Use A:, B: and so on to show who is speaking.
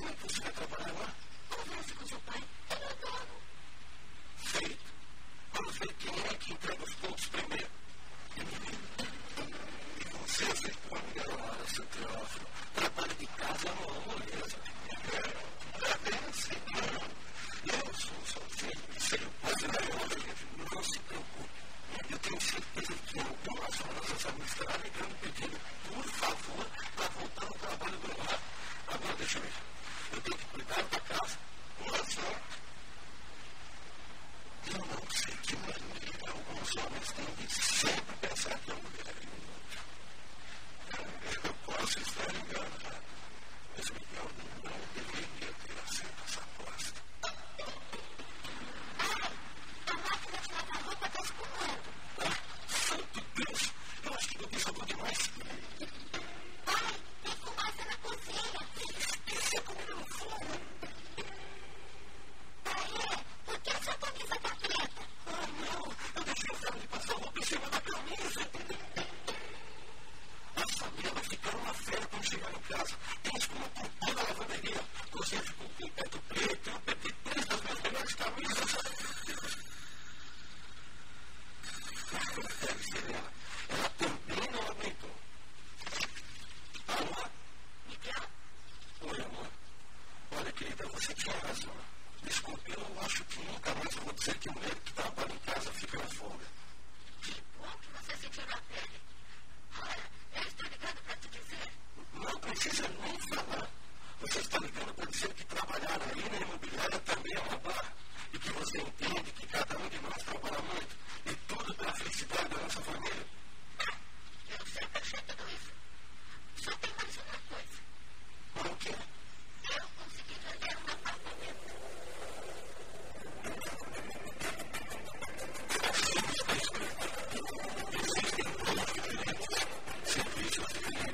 A: mas que você
B: vai trabalhar lá?
A: Converse com seu pai, eu não dono.
B: Feito. Vamos ver quem é que
A: Soviets, the
B: 57% of еще раз искупил вашу вину, короче, вот с этим